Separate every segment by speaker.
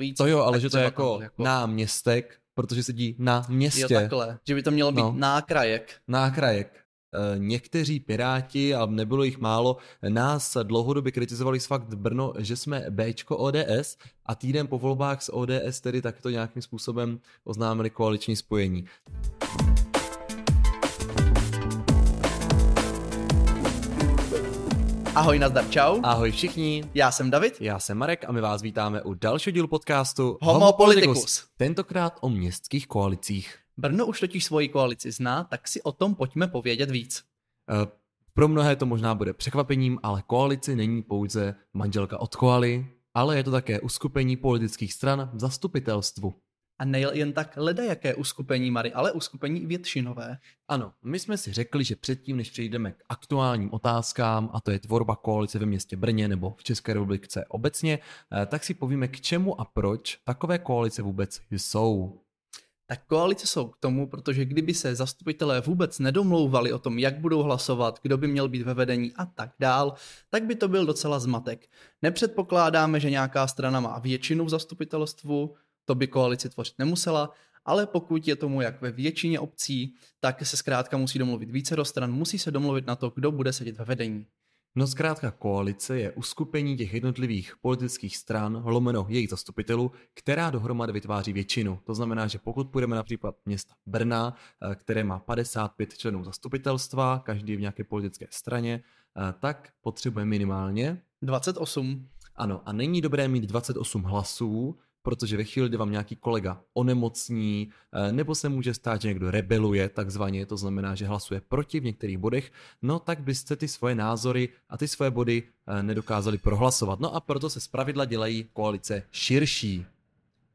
Speaker 1: víc.
Speaker 2: To jo, ale že to je jako,
Speaker 1: jako
Speaker 2: náměstek, protože sedí na městě.
Speaker 1: Jo, takhle. Že by to mělo být
Speaker 2: No.
Speaker 1: nákrajek.
Speaker 2: nákrajek. Eh, Někteří piráti, a nebylo jich málo, nás dlouhodobě kritizovali z fakt Brno, že jsme Bčko ODS a týden po volbách s ODS tedy takto nějakým způsobem oznámili koaliční spojení.
Speaker 1: Ahoj, nazdar, čau.
Speaker 2: Ahoj všichni,
Speaker 1: Já jsem David.
Speaker 2: já jsem Marek a my vás vítáme u dalšího dílu podcastu
Speaker 1: Homo Politicus.
Speaker 2: Tentokrát o městských koalicích.
Speaker 1: Brno už totiž svoji koalici zná, tak si o tom pojďme povědět víc.
Speaker 2: Eh, Pro mnohé to možná bude překvapením, ale koalici není pouze manželka od koaly, ale je to také uskupení politických stran v zastupitelstvu.
Speaker 1: A nejel jen tak leda jaké uskupení Mary, ale uskupení většinové.
Speaker 2: Ano, my jsme si řekli, že předtím, než přejdeme k aktuálním otázkám, a to je tvorba koalice ve městě Brně nebo v České republice obecně, eh, tak si povíme, k čemu a proč takové koalice vůbec jsou.
Speaker 1: Tak koalice jsou k tomu, protože kdyby se zastupitelé vůbec nedomlouvali o tom, jak budou hlasovat, kdo by měl být ve vedení a tak dál, tak by to byl docela zmatek. Nepředpokládáme, že nějaká strana má většinu v zastupitelstvu, to by koalici tvořit nemusela, ale pokud je tomu jak ve většině obcí, tak se zkrátka musí domluvit více do stran, musí se domluvit na to, kdo bude sedět ve vedení.
Speaker 2: No zkrátka koalice je uskupení těch jednotlivých politických stran, lomeno jejich zastupitelů, která dohromady vytváří většinu. To znamená, že pokud půjdeme například města Brna, eh, které má 55 členů zastupitelstva, každý v nějaké politické straně, eh, tak potřebuje minimálně
Speaker 1: 28.
Speaker 2: Ano, a není dobré mít 28 hlasů, protože ve chvíli, kdy vám nějaký kolega onemocní, eh, nebo se může stát, že někdo rebeluje, takzvaně, to znamená, že hlasuje proti v některých bodech, no tak byste ty svoje názory a ty svoje body eh, nedokázali prohlasovat. No a proto se zpravidla dělají koalice širší.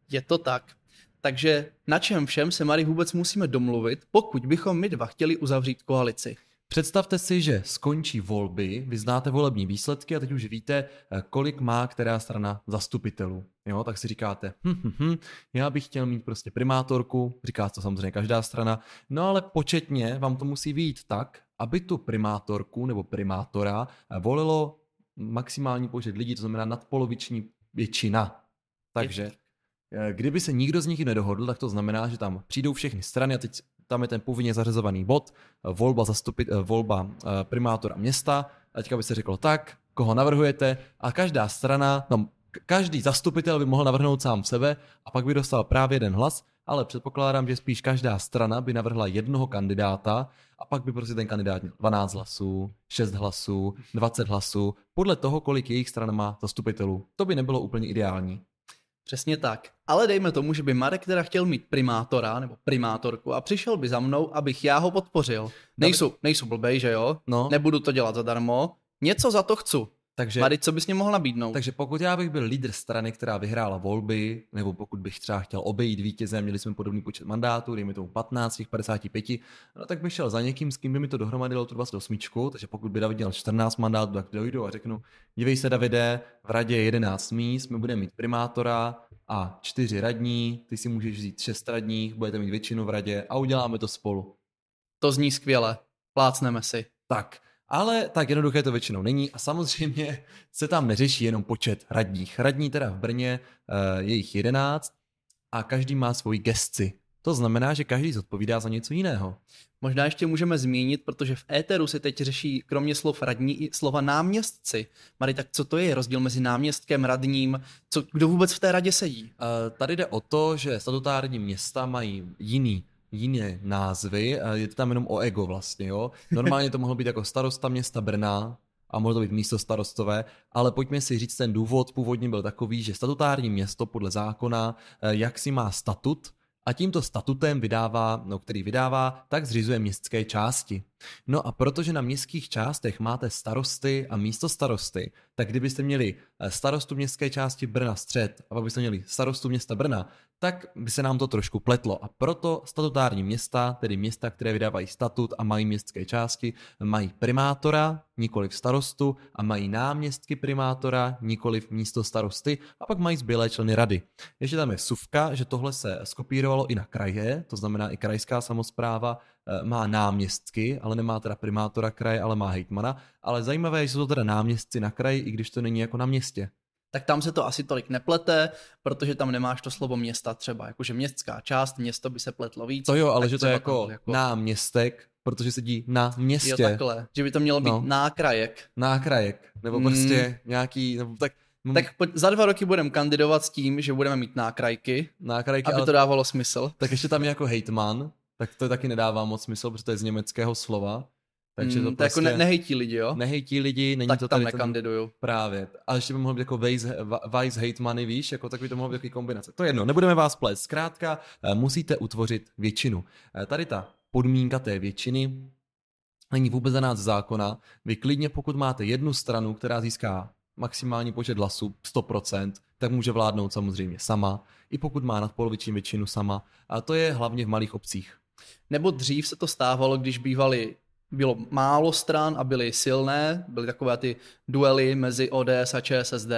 Speaker 1: Je to tak. Takže na čem všem se Mary vůbec musíme domluvit, pokud bychom my dva chtěli uzavřít koalici?
Speaker 2: Představte si, že skončí volby, vy znáte volební výsledky a teď už víte, eh, kolik má která strana zastupitelů. Jo, tak si říkáte, hm, hm, hm, já bych chtěl mít prostě primátorku, říká to samozřejmě každá strana, no ale početně vám to musí být tak, aby tu primátorku nebo primátora eh, volilo maximální počet lidí, to znamená nadpoloviční většina. Takže eh, kdyby se nikdo z nich nedohodl, tak to znamená, že tam přijdou všechny strany a teď tam je ten povinně zařazovaný bod, eh, volba, zastupit, eh, volba eh, primátora města, a teďka by se řeklo tak, koho navrhujete a každá strana, no každý zastupitel by mohl navrhnout sám sebe a pak by dostal právě jeden hlas, ale předpokládám, že spíš každá strana by navrhla jednoho kandidáta a pak by prostě ten kandidát měl 12 hlasů, 6 hlasů, 20 hlasů, podle toho, kolik jejich strana má zastupitelů. To by nebylo úplně ideální.
Speaker 1: Přesně tak. Ale dejme tomu, že by Marek teda chtěl mít primátora nebo primátorku a přišel by za mnou, abych já ho podpořil. Nejsou, nejsou blbej, že jo?
Speaker 2: No.
Speaker 1: Nebudu to dělat zadarmo. Něco za to chci.
Speaker 2: Takže
Speaker 1: Mary, co bys mě mohl nabídnout?
Speaker 2: Takže pokud já bych byl lídr strany, která vyhrála volby, nebo pokud bych třeba chtěl obejít vítěze, měli jsme podobný počet mandátů, dejme tomu 15, těch 55, no tak bych šel za někým, s kým by mi to dohromady dalo tu 28, takže pokud by David měl 14 mandátů, tak dojdu a řeknu, dívej se Davide, v radě je 11 míst, my budeme mít primátora a čtyři radní, ty si můžeš vzít 6 radních, budete mít většinu v radě a uděláme to spolu.
Speaker 1: To zní skvěle. Plácneme si.
Speaker 2: Tak, ale tak jednoduché to většinou není a samozřejmě se tam neřeší jenom počet radních. Radní teda v Brně uh, je jich 11 a každý má svoji gestci. To znamená, že každý zodpovídá za něco jiného.
Speaker 1: Možná ještě můžeme zmínit, protože v éteru se teď řeší kromě slov radní i slova náměstci. Mary, tak co to je rozdíl mezi náměstkem, radním? Co, kdo vůbec v té radě sedí?
Speaker 2: Uh, tady jde o to, že statutární města mají jiný jiné názvy, je to tam jenom o ego vlastně, jo. Normálně to mohlo být jako starosta města Brna, a mohlo to být místo starostové, ale pojďme si říct, ten důvod původně byl takový, že statutární město podle zákona, eh, jak si má statut, a tímto statutem vydává, no, který vydává, tak zřizuje městské části. No a protože na městských částech máte starosty a místo starosty, tak kdybyste měli eh, starostu městské části Brna střed a pak byste měli starostu města Brna, tak by se nám to trošku pletlo. A proto statutární města, tedy města, které vydávají statut a mají městské části, mají primátora, nikoli starostu, a mají náměstky primátora, nikoli místo starosty, a pak mají zbylé členy rady. Ještě tam je suvka, že tohle se skopírovalo i na kraje, to znamená i krajská samozpráva má náměstky, ale nemá teda primátora kraje, ale má hejtmana. Ale zajímavé je, že jsou to teda náměstci na kraji, i když to není jako na městě.
Speaker 1: tak tam se to asi tolik neplete, protože tam nemáš to slovo města třeba, jakože městská část, město by se pletlo víc.
Speaker 2: To jo, ale že to je jako, jako náměstek, protože sedí na městě.
Speaker 1: Jo, takhle, že by to mělo být
Speaker 2: No.
Speaker 1: nákrajek.
Speaker 2: Nákrajek, nebo
Speaker 1: Mm.
Speaker 2: prostě nějaký, nebo tak, mm,
Speaker 1: Tak pojď, za dva roky budeme kandidovat s tím, že budeme mít nákrajky,
Speaker 2: nákrajky,
Speaker 1: aby
Speaker 2: ale
Speaker 1: to dávalo smysl.
Speaker 2: tak ještě tam je jako hejtman, tak to taky nedává moc smysl, protože to je z německého slova. Takže to
Speaker 1: Mm,
Speaker 2: prostě
Speaker 1: jako ne, nehejtí lidi, jo?
Speaker 2: nehejtí lidi, není
Speaker 1: tak
Speaker 2: to
Speaker 1: tam
Speaker 2: tady ten,
Speaker 1: nekandiduju.
Speaker 2: Právě. A ještě by mohlo být jako Vice, Vice hate money, víš, jako tak by to mohlo být kombinace. To je jedno, nebudeme vás plést. Zkrátka, eh, musíte utvořit většinu. Eh, Tady ta podmínka té většiny není vůbec za nás zákona. Vy klidně, pokud máte jednu stranu, která získá maximální počet hlasů 100%, tak může vládnout samozřejmě sama, i pokud má nadpoloviční většinu sama. A to je hlavně v malých obcích.
Speaker 1: Nebo dřív se to stávalo, když bývali bylo málo stran a byly silné, byly takové ty duely mezi ODS a ČSSD,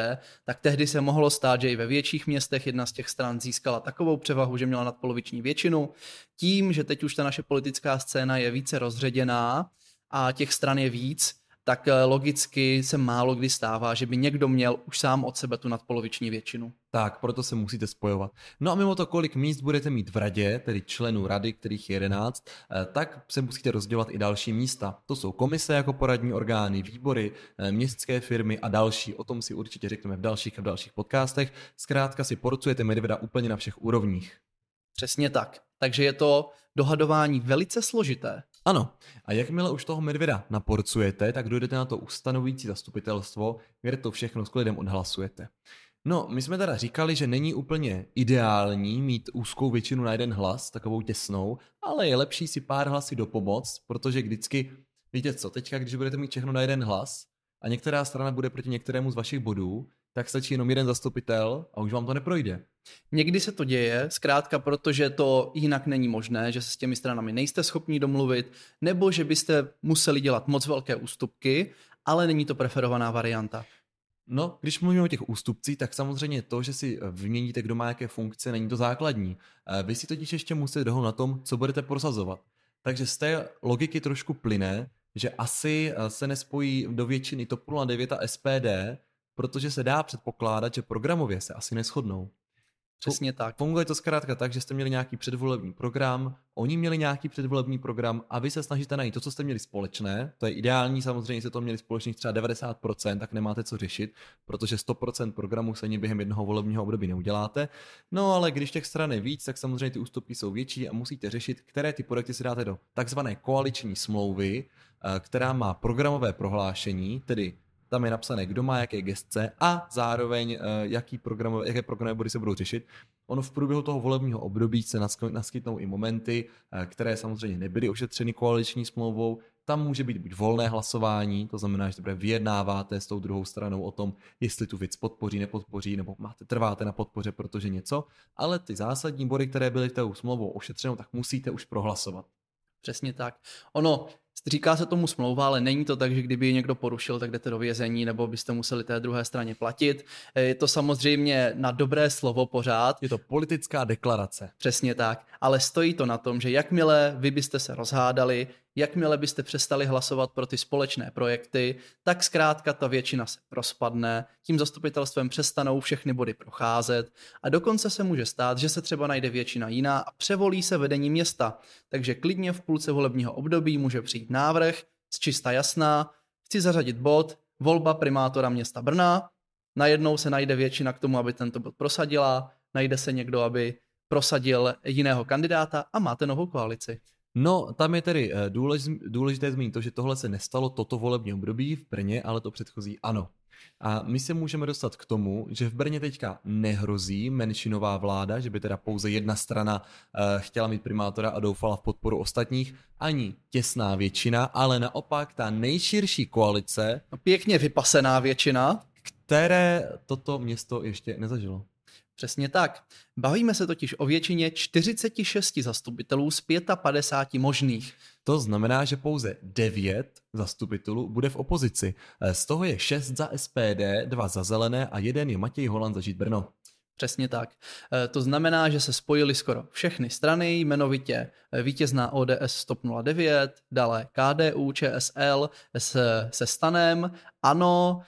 Speaker 1: tak tehdy se mohlo stát, že i ve větších městech jedna z těch stran získala takovou převahu, že měla nadpoloviční většinu. Tím, že teď už ta naše politická scéna je více rozředěná a těch stran je víc, tak eh, logicky se málo kdy stává, že by někdo měl už sám od sebe tu nadpoloviční většinu.
Speaker 2: Tak, proto se musíte spojovat. No a mimo to, kolik míst budete mít v radě, tedy členů rady, kterých je 11, eh, tak se musíte rozdělat i další místa. To jsou komise jako poradní orgány, výbory, eh, městské firmy a další. O tom si určitě řekneme v dalších a v dalších podcastech. Zkrátka si porcujete medvěda úplně na všech úrovních.
Speaker 1: Přesně tak. Takže je to dohadování velice složité.
Speaker 2: Ano, a jakmile už toho medvěda naporcujete, tak dojdete na to ustanovující zastupitelstvo, kde to všechno s klidem odhlasujete. No, my jsme teda říkali, že není úplně ideální mít úzkou většinu na jeden hlas, takovou těsnou, ale je lepší si pár hlasy do pomoc, protože vždycky, víte co, teďka, když budete mít všechno na jeden hlas a některá strana bude proti některému z vašich bodů, tak stačí jenom jeden zastupitel a už vám to neprojde.
Speaker 1: Někdy se to děje, zkrátka protože to jinak není možné, že se s těmi stranami nejste schopni domluvit, nebo že byste museli dělat moc velké ústupky, ale není to preferovaná varianta.
Speaker 2: No, když mluvíme o těch ústupcích, tak samozřejmě to, že si vyměníte, kdo má jaké funkce, není to základní. Eh, Vy si totiž ještě musíte dohodnout na tom, co budete prosazovat. Takže z té logiky trošku plyne, že asi eh, se nespojí do většiny TOP 09 a SPD, protože se dá předpokládat, že programově se asi neschodnou.
Speaker 1: Přesně tak.
Speaker 2: Funguje to zkrátka tak, že jste měli nějaký předvolební program, oni měli nějaký předvolební program a vy se snažíte najít to, co jste měli společné. To je ideální, samozřejmě, jste to měli společných třeba 90%, tak nemáte co řešit, protože 100% programu se ani během jednoho volebního období neuděláte. No ale když těch stran je víc, tak samozřejmě ty ústupky jsou větší a musíte řešit, které ty projekty si dáte do takzvané koaliční smlouvy, eh, která má programové prohlášení, tedy tam je napsané, kdo má jaké gestce a zároveň eh, jaký programové, jaké programové body se budou řešit. Ono v průběhu toho volebního období se nask- naskytnou i momenty, eh, které samozřejmě nebyly ošetřeny koaliční smlouvou. Tam může být buď volné hlasování, to znamená, že teprve vyjednáváte s tou druhou stranou o tom, jestli tu věc podpoří, nepodpoří, nebo máte, trváte na podpoře, protože něco, ale ty zásadní body, které byly tou smlouvou ošetřenou, tak musíte už prohlasovat.
Speaker 1: Přesně tak. Ono, říká se tomu smlouva, ale není to tak, že kdyby ji někdo porušil, tak jdete do vězení nebo byste museli té druhé straně platit. Je to samozřejmě na dobré slovo pořád,
Speaker 2: Je to politická deklarace.
Speaker 1: Přesně tak, ale stojí to na tom, že jakmile vy byste se rozhádali, jakmile byste přestali hlasovat pro ty společné projekty, tak zkrátka ta většina se rozpadne, tím zastupitelstvem přestanou všechny body procházet a dokonce se může stát, že se třeba najde většina jiná a převolí se vedení města. Takže klidně v půlce volebního období může přijít návrh z čista jasná, chci zařadit bod volba primátora města Brna, najednou se najde většina k tomu, aby tento bod prosadila, najde se někdo, aby prosadil jiného kandidáta a máte novou koalici.
Speaker 2: No, tam je tedy eh, důlež, důležité zmínit to, že tohle se nestalo toto volební období v Brně, ale to předchozí ano. A my se můžeme dostat k tomu, že v Brně teďka nehrozí menšinová vláda, že by teda pouze jedna strana uh, chtěla mít primátora a doufala v podporu ostatních, ani těsná většina, ale naopak ta nejširší koalice,
Speaker 1: No, pěkně vypasená většina,
Speaker 2: které toto město ještě nezažilo.
Speaker 1: Přesně tak. Bavíme se totiž o většině 46 zastupitelů z 55 možných.
Speaker 2: To znamená, že pouze 9 zastupitelů bude v opozici. Eh, Z toho je 6 za SPD, 2 za Zelené a jeden je Matěj Holand za Žít Brno.
Speaker 1: Přesně tak. E, To znamená, že se spojily skoro všechny strany, jmenovitě e, vítězná ODS TOP 09, dále KDU, ČSL se, se Stanem, ANO,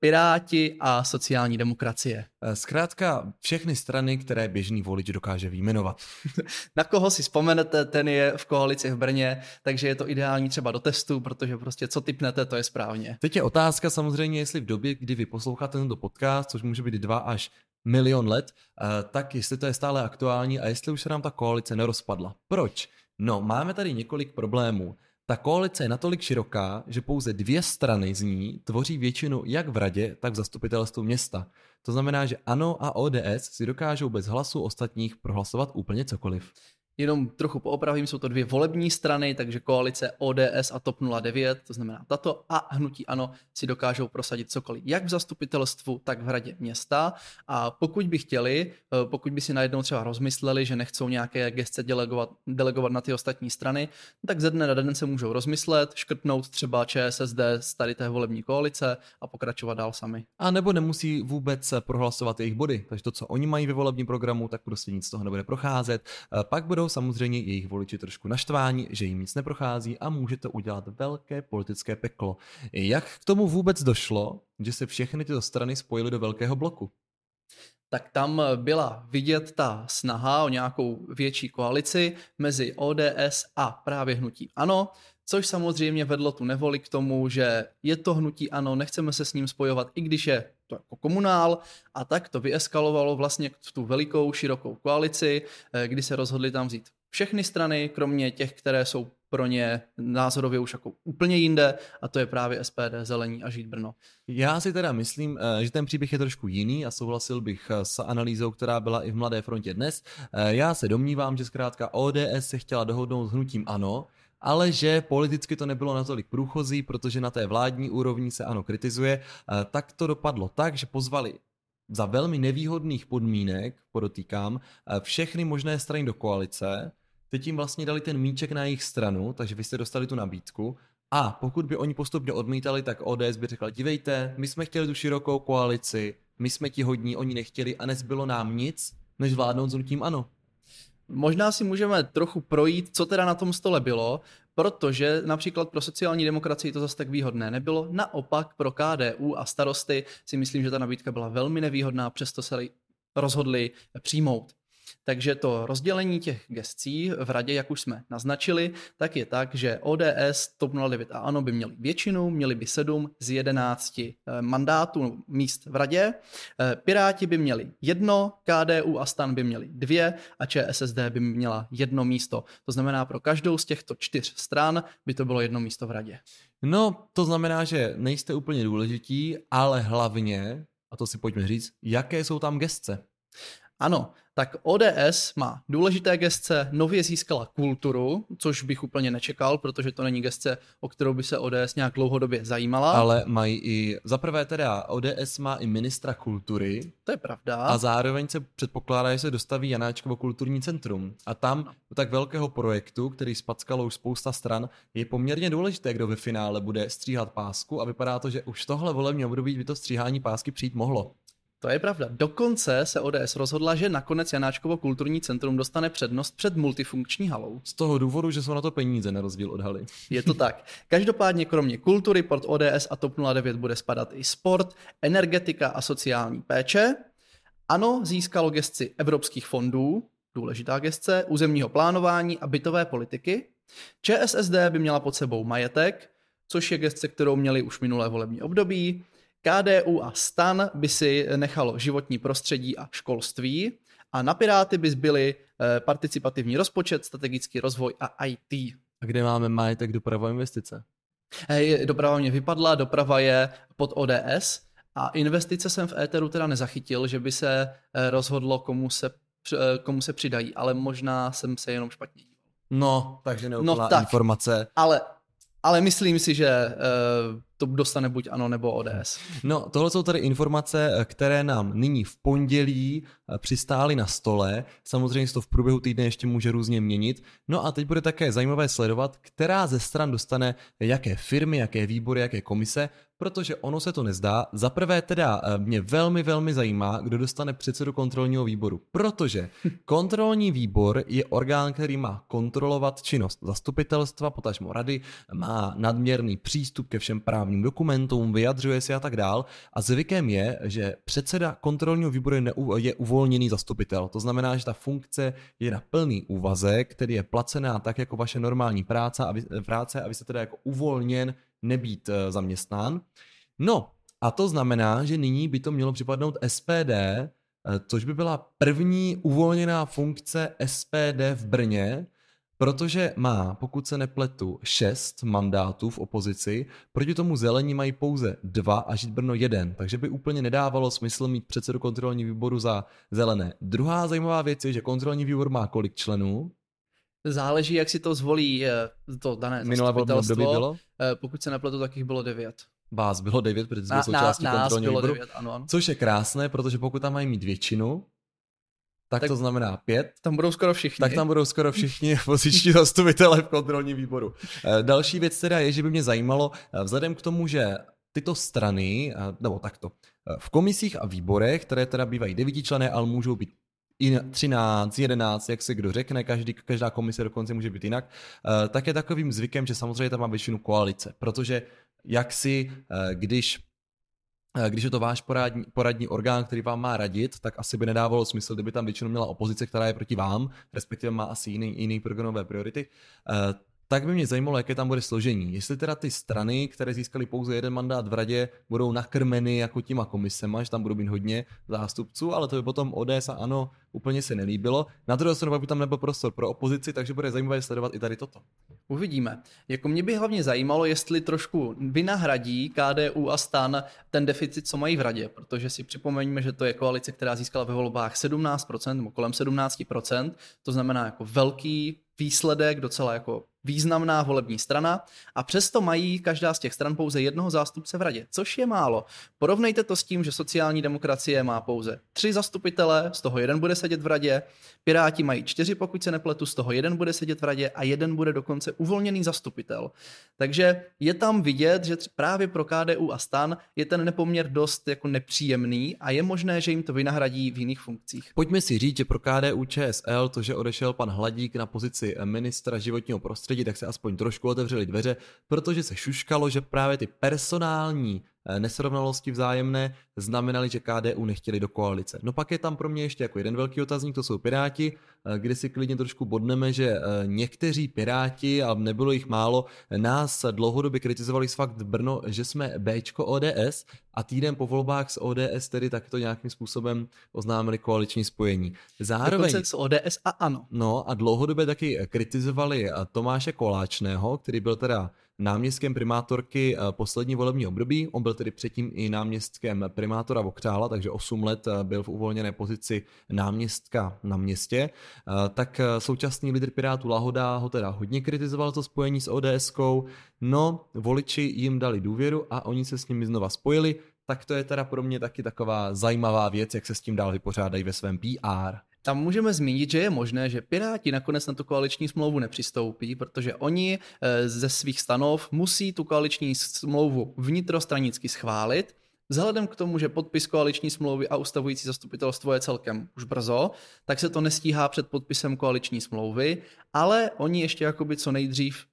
Speaker 1: Piráti a sociální demokracie.
Speaker 2: Eh, zkrátka všechny strany, které běžný volič dokáže výjmenovat.
Speaker 1: Na koho si vzpomenete, ten je v koalici v Brně, takže je to ideální třeba do testu, protože prostě co typnete, to je správně.
Speaker 2: Teď je otázka samozřejmě, jestli v době, kdy vy posloucháte tento podcast, což může být dva až milion let, eh, tak jestli to je stále aktuální a jestli už se nám ta koalice nerozpadla. Proč? No, máme tady několik problémů. Ta koalice je natolik široká, že pouze dvě strany z ní tvoří většinu jak v radě, tak v zastupitelstvu města. To znamená, že ANO a ODS si dokážou bez hlasu ostatních prohlasovat úplně cokoliv.
Speaker 1: Jenom trochu poopravím, jsou to dvě volební strany, takže koalice ODS a TOP 09, to znamená tato a hnutí ANO si dokážou prosadit cokoliv, jak v zastupitelstvu, tak v radě města. A pokud by chtěli, eh, pokud by si najednou třeba rozmysleli, že nechcou nějaké gestce delegovat, delegovat na ty ostatní strany, tak ze dne na den se můžou rozmyslet, škrtnout třeba ČSSD z tady té volební koalice a pokračovat dál sami.
Speaker 2: A nebo nemusí vůbec prohlasovat jejich body, takže to, co oni mají ve volebním programu, tak prostě nic z toho nebude procházet. Eh, pak budou budou samozřejmě jejich voliči trošku naštváni, že jim nic neprochází a může to udělat velké politické peklo. Jak k tomu vůbec došlo, že se všechny tyto strany spojily do velkého bloku?
Speaker 1: tak tam byla vidět ta snaha o nějakou větší koalici mezi ODS a právě hnutí ANO, což samozřejmě vedlo tu nevoli k tomu, že je to hnutí ANO, nechceme se s ním spojovat, i když je to jako komunál a tak to vyeskalovalo vlastně v tu velikou, širokou koalici, eh, kdy se rozhodli tam vzít všechny strany, kromě těch, které jsou pro ně názorově už jako úplně jinde a to je právě SPD, Zelení a Žít Brno.
Speaker 2: Já si teda myslím, eh, že ten příběh je trošku jiný a souhlasil bych eh, s analýzou, která byla i v Mladé frontě dnes. Já se domnívám, že zkrátka ODS se chtěla dohodnout s hnutím ANO, ale že politicky to nebylo natolik průchozí, protože na té vládní úrovni se ano kritizuje, eh, tak to dopadlo tak, že pozvali za velmi nevýhodných podmínek, podotýkám, eh, všechny možné strany do koalice, teď jim vlastně dali ten míček na jejich stranu, takže vy jste dostali tu nabídku a pokud by oni postupně odmítali, tak ODS by řekla, dívejte, my jsme chtěli tu širokou koalici, my jsme ti hodní, oni nechtěli a nezbylo nám nic, než vládnout s hnutím ano.
Speaker 1: Možná si můžeme trochu projít, co teda na tom stole bylo, protože například pro sociální demokracii to zase tak výhodné nebylo. Naopak pro KDU a starosty si myslím, že ta nabídka byla velmi nevýhodná, přesto se rozhodli přijmout. Takže to rozdělení těch gestcí v radě, jak už jsme naznačili, tak je tak, že ODS, TOP 09 a ANO by měli většinu, měli by 7 z 11 eh, mandátů míst v radě. Eh, Piráti by měli jedno, KDU a STAN by měli dvě a ČSSD by měla jedno místo. To znamená, pro každou z těchto čtyř stran by to bylo jedno místo v radě.
Speaker 2: No, to znamená, že nejste úplně důležití, ale hlavně, a to si pojďme říct, jaké jsou tam gestce?
Speaker 1: Ano, tak ODS má důležité gestce, nově získala kulturu, což bych úplně nečekal, protože to není gestce, o kterou by se ODS nějak dlouhodobě zajímala.
Speaker 2: Ale mají i, zaprvé teda ODS má i ministra kultury.
Speaker 1: To je pravda.
Speaker 2: A zároveň se předpokládá, že se dostaví Janáčkovo kulturní centrum. A tam u tak velkého projektu, který spackalo už spousta stran, je poměrně důležité, kdo ve finále bude stříhat pásku a vypadá to, že už tohle volební období by to stříhání pásky přijít mohlo.
Speaker 1: To je pravda. Dokonce se ODS rozhodla, že nakonec Janáčkovo kulturní centrum dostane přednost před multifunkční halou.
Speaker 2: Z toho důvodu, že jsou na to peníze, na rozdíl od haly.
Speaker 1: Je to tak. Každopádně kromě kultury pod ODS a TOP 09 bude spadat i sport, energetika a sociální péče. Ano, získalo gestci evropských fondů, důležitá gestce, územního plánování a bytové politiky. ČSSD by měla pod sebou majetek, což je gestce, kterou měli už minulé volební období. KDU a STAN by si nechalo životní prostředí a školství a na Piráty by zbyly eh, participativní rozpočet, strategický rozvoj a IT.
Speaker 2: A kde máme majetek doprava investice?
Speaker 1: Hej, doprava mě vypadla, doprava je pod ODS a investice jsem v éteru teda nezachytil, že by se eh, rozhodlo, komu se, eh, komu se přidají, ale možná jsem se jenom špatně díval.
Speaker 2: No, takže neúplná no, tak, informace.
Speaker 1: Ale ale myslím si, že uh, to dostane buď ano nebo ODS.
Speaker 2: No, tohle jsou tady informace, které nám nyní v pondělí eh, přistály na stole. Samozřejmě se to v průběhu týdne ještě může různě měnit. No a teď bude také zajímavé sledovat, která ze stran dostane jaké firmy, jaké výbory, jaké komise, protože ono se to nezdá. Za prvé teda eh, mě velmi, velmi zajímá, kdo dostane předsedu kontrolního výboru, protože kontrolní výbor je orgán, který má kontrolovat činnost zastupitelstva, potažmo rady, má nadměrný přístup ke všem právním dokumentům, vyjadřuje se a tak dál. A zvykem je, že předseda kontrolního výboru je, neu, je uvolněný zastupitel. To znamená, že ta funkce je na plný úvazek, který je placená tak jako vaše normální práce a vy, práce a vy jste teda jako uvolněn nebýt eh, zaměstnán. No, a to znamená, že nyní by to mělo připadnout SPD, eh, což by byla první uvolněná funkce SPD v Brně, protože má, pokud se nepletu, šest mandátů v opozici, proti tomu zelení mají pouze dva a žít Brno jeden, takže by úplně nedávalo smysl mít předsedu kontrolní výboru za zelené. Druhá zajímavá věc je, že kontrolní výbor má kolik členů?
Speaker 1: Záleží, jak si to zvolí eh, to dané
Speaker 2: Minulé volební období bylo?
Speaker 1: Eh, pokud se nepletu, tak jich bylo devět.
Speaker 2: Vás bylo devět, protože byl součástí kontrolního výboru.
Speaker 1: Devět, ano, ano.
Speaker 2: Což je krásné, protože pokud tam mají mít většinu, tak, tak to znamená pět.
Speaker 1: Tam budou skoro všichni.
Speaker 2: Tak tam budou skoro všichni poziční zastupitelé v kontrolním výboru. Eh, další věc teda je, že by mě zajímalo, vzhledem k tomu, že tyto strany, nebo takto, v komisích a výborech, které teda bývají devítičlené, ale můžou být 13, 11, jak se kdo řekne, každý, každá komise dokonce může být jinak, eh, tak je takovým zvykem, že samozřejmě tam má většinu koalice, protože jak si, eh, když eh, když je to váš poradní, poradní orgán, který vám má radit, tak asi by nedávalo smysl, kdyby tam většinou měla opozice, která je proti vám, respektive má asi jiný, jiný programové priority tak by mě zajímalo, jaké tam bude složení. Jestli teda ty strany, které získaly pouze jeden mandát v radě, budou nakrmeny jako těma komisema, že tam budou mít hodně zástupců, ale to by potom ODS a ano úplně se nelíbilo. Na druhou stranu by tam nebyl prostor pro opozici, takže bude zajímavé sledovat i tady toto.
Speaker 1: Uvidíme. Jako mě by hlavně zajímalo, jestli trošku vynahradí KDU a stan ten deficit, co mají v radě, protože si připomeňme, že to je koalice, která získala ve volbách 17%, nebo kolem 17%, to znamená jako velký výsledek, docela jako významná volební strana a přesto mají každá z těch stran pouze jednoho zástupce v radě, což je málo. Porovnejte to s tím, že sociální demokracie má pouze tři zastupitele, z toho jeden bude sedět v radě, Piráti mají čtyři, pokud se nepletu, z toho jeden bude sedět v radě a jeden bude dokonce uvolněný zastupitel. Takže je tam vidět, že právě pro KDU a stan je ten nepoměr dost jako nepříjemný a je možné, že jim to vynahradí v jiných funkcích.
Speaker 2: Pojďme si říct, že pro KDU ČSL to, že odešel pan Hladík na pozici ministra životního prostředí, tak se aspoň trošku otevřely dveře, protože se šuškalo, že právě ty personální nesrovnalosti vzájemné znamenaly, že KDU nechtěli do koalice. No pak je tam pro mě ještě jako jeden velký otazník, to jsou Piráti, eh, kde si klidně trošku bodneme, že eh, někteří Piráti, a nebylo jich málo, nás dlouhodobě kritizovali s fakt Brno, že jsme Bčko ODS a týden po volbách s ODS tedy takto nějakým způsobem oznámili koaliční spojení.
Speaker 1: Zároveň... Dokonce s ODS a ano.
Speaker 2: No a dlouhodobě taky kritizovali Tomáše Koláčného, který byl teda náměstkem primátorky eh, poslední volební období. On byl tedy předtím i náměstkem primátora Vokřála, takže 8 let eh, byl v uvolněné pozici náměstka na městě. Eh, tak současný lídr Pirátů Lahoda ho teda hodně kritizoval to spojení s ODSkou, no voliči jim dali důvěru a oni se s nimi znova spojili, tak to je teda pro mě taky taková zajímavá věc, jak se s tím dál vypořádají ve svém PR.
Speaker 1: Tam můžeme zmínit, že je možné, že Piráti nakonec na tu koaliční smlouvu nepřistoupí, protože oni eh, ze svých stanov musí tu koaliční smlouvu vnitrostranicky schválit, Vzhledem k tomu, že podpis koaliční smlouvy a ustavující zastupitelstvo je celkem už brzo, tak se to nestíhá před podpisem koaliční smlouvy, ale oni ještě jakoby co nejdřív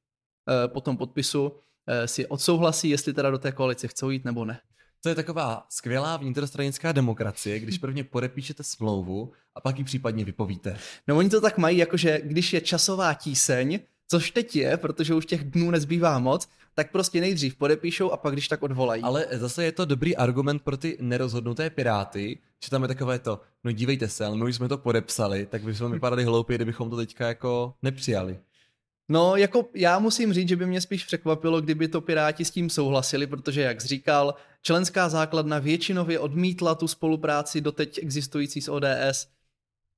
Speaker 1: eh, po tom podpisu eh, si odsouhlasí, jestli teda do té koalice chcou jít nebo ne.
Speaker 2: To je taková skvělá vnitrostranická demokracie, když prvně podepíšete smlouvu a pak ji případně vypovíte.
Speaker 1: No oni to tak mají, jakože když je časová tíseň, což teď je, protože už těch dnů nezbývá moc, tak prostě nejdřív podepíšou a pak když tak odvolají.
Speaker 2: Ale zase je to dobrý argument pro ty nerozhodnuté piráty, že tam je takové to, no dívejte se, ale my už jsme to podepsali, tak bychom vypadali hloupě, kdybychom to teďka jako nepřijali.
Speaker 1: No, jako já musím říct, že by mě spíš překvapilo, kdyby to Piráti s tím souhlasili, protože, jak říkal, členská základna většinově odmítla tu spolupráci doteď existující s ODS.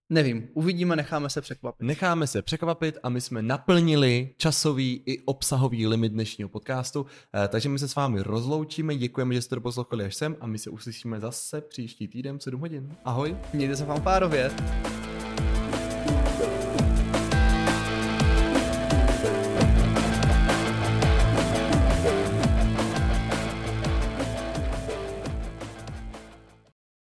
Speaker 1: Nevím, uvidíme, necháme se překvapit.
Speaker 2: Necháme se překvapit a my jsme naplnili časový i obsahový limit dnešního podcastu, eh, takže my se s vámi rozloučíme, děkujeme, že jste to poslouchali až sem a my se uslyšíme zase příští týden v 7 hodin. Ahoj.
Speaker 1: Mějte se fanfárově.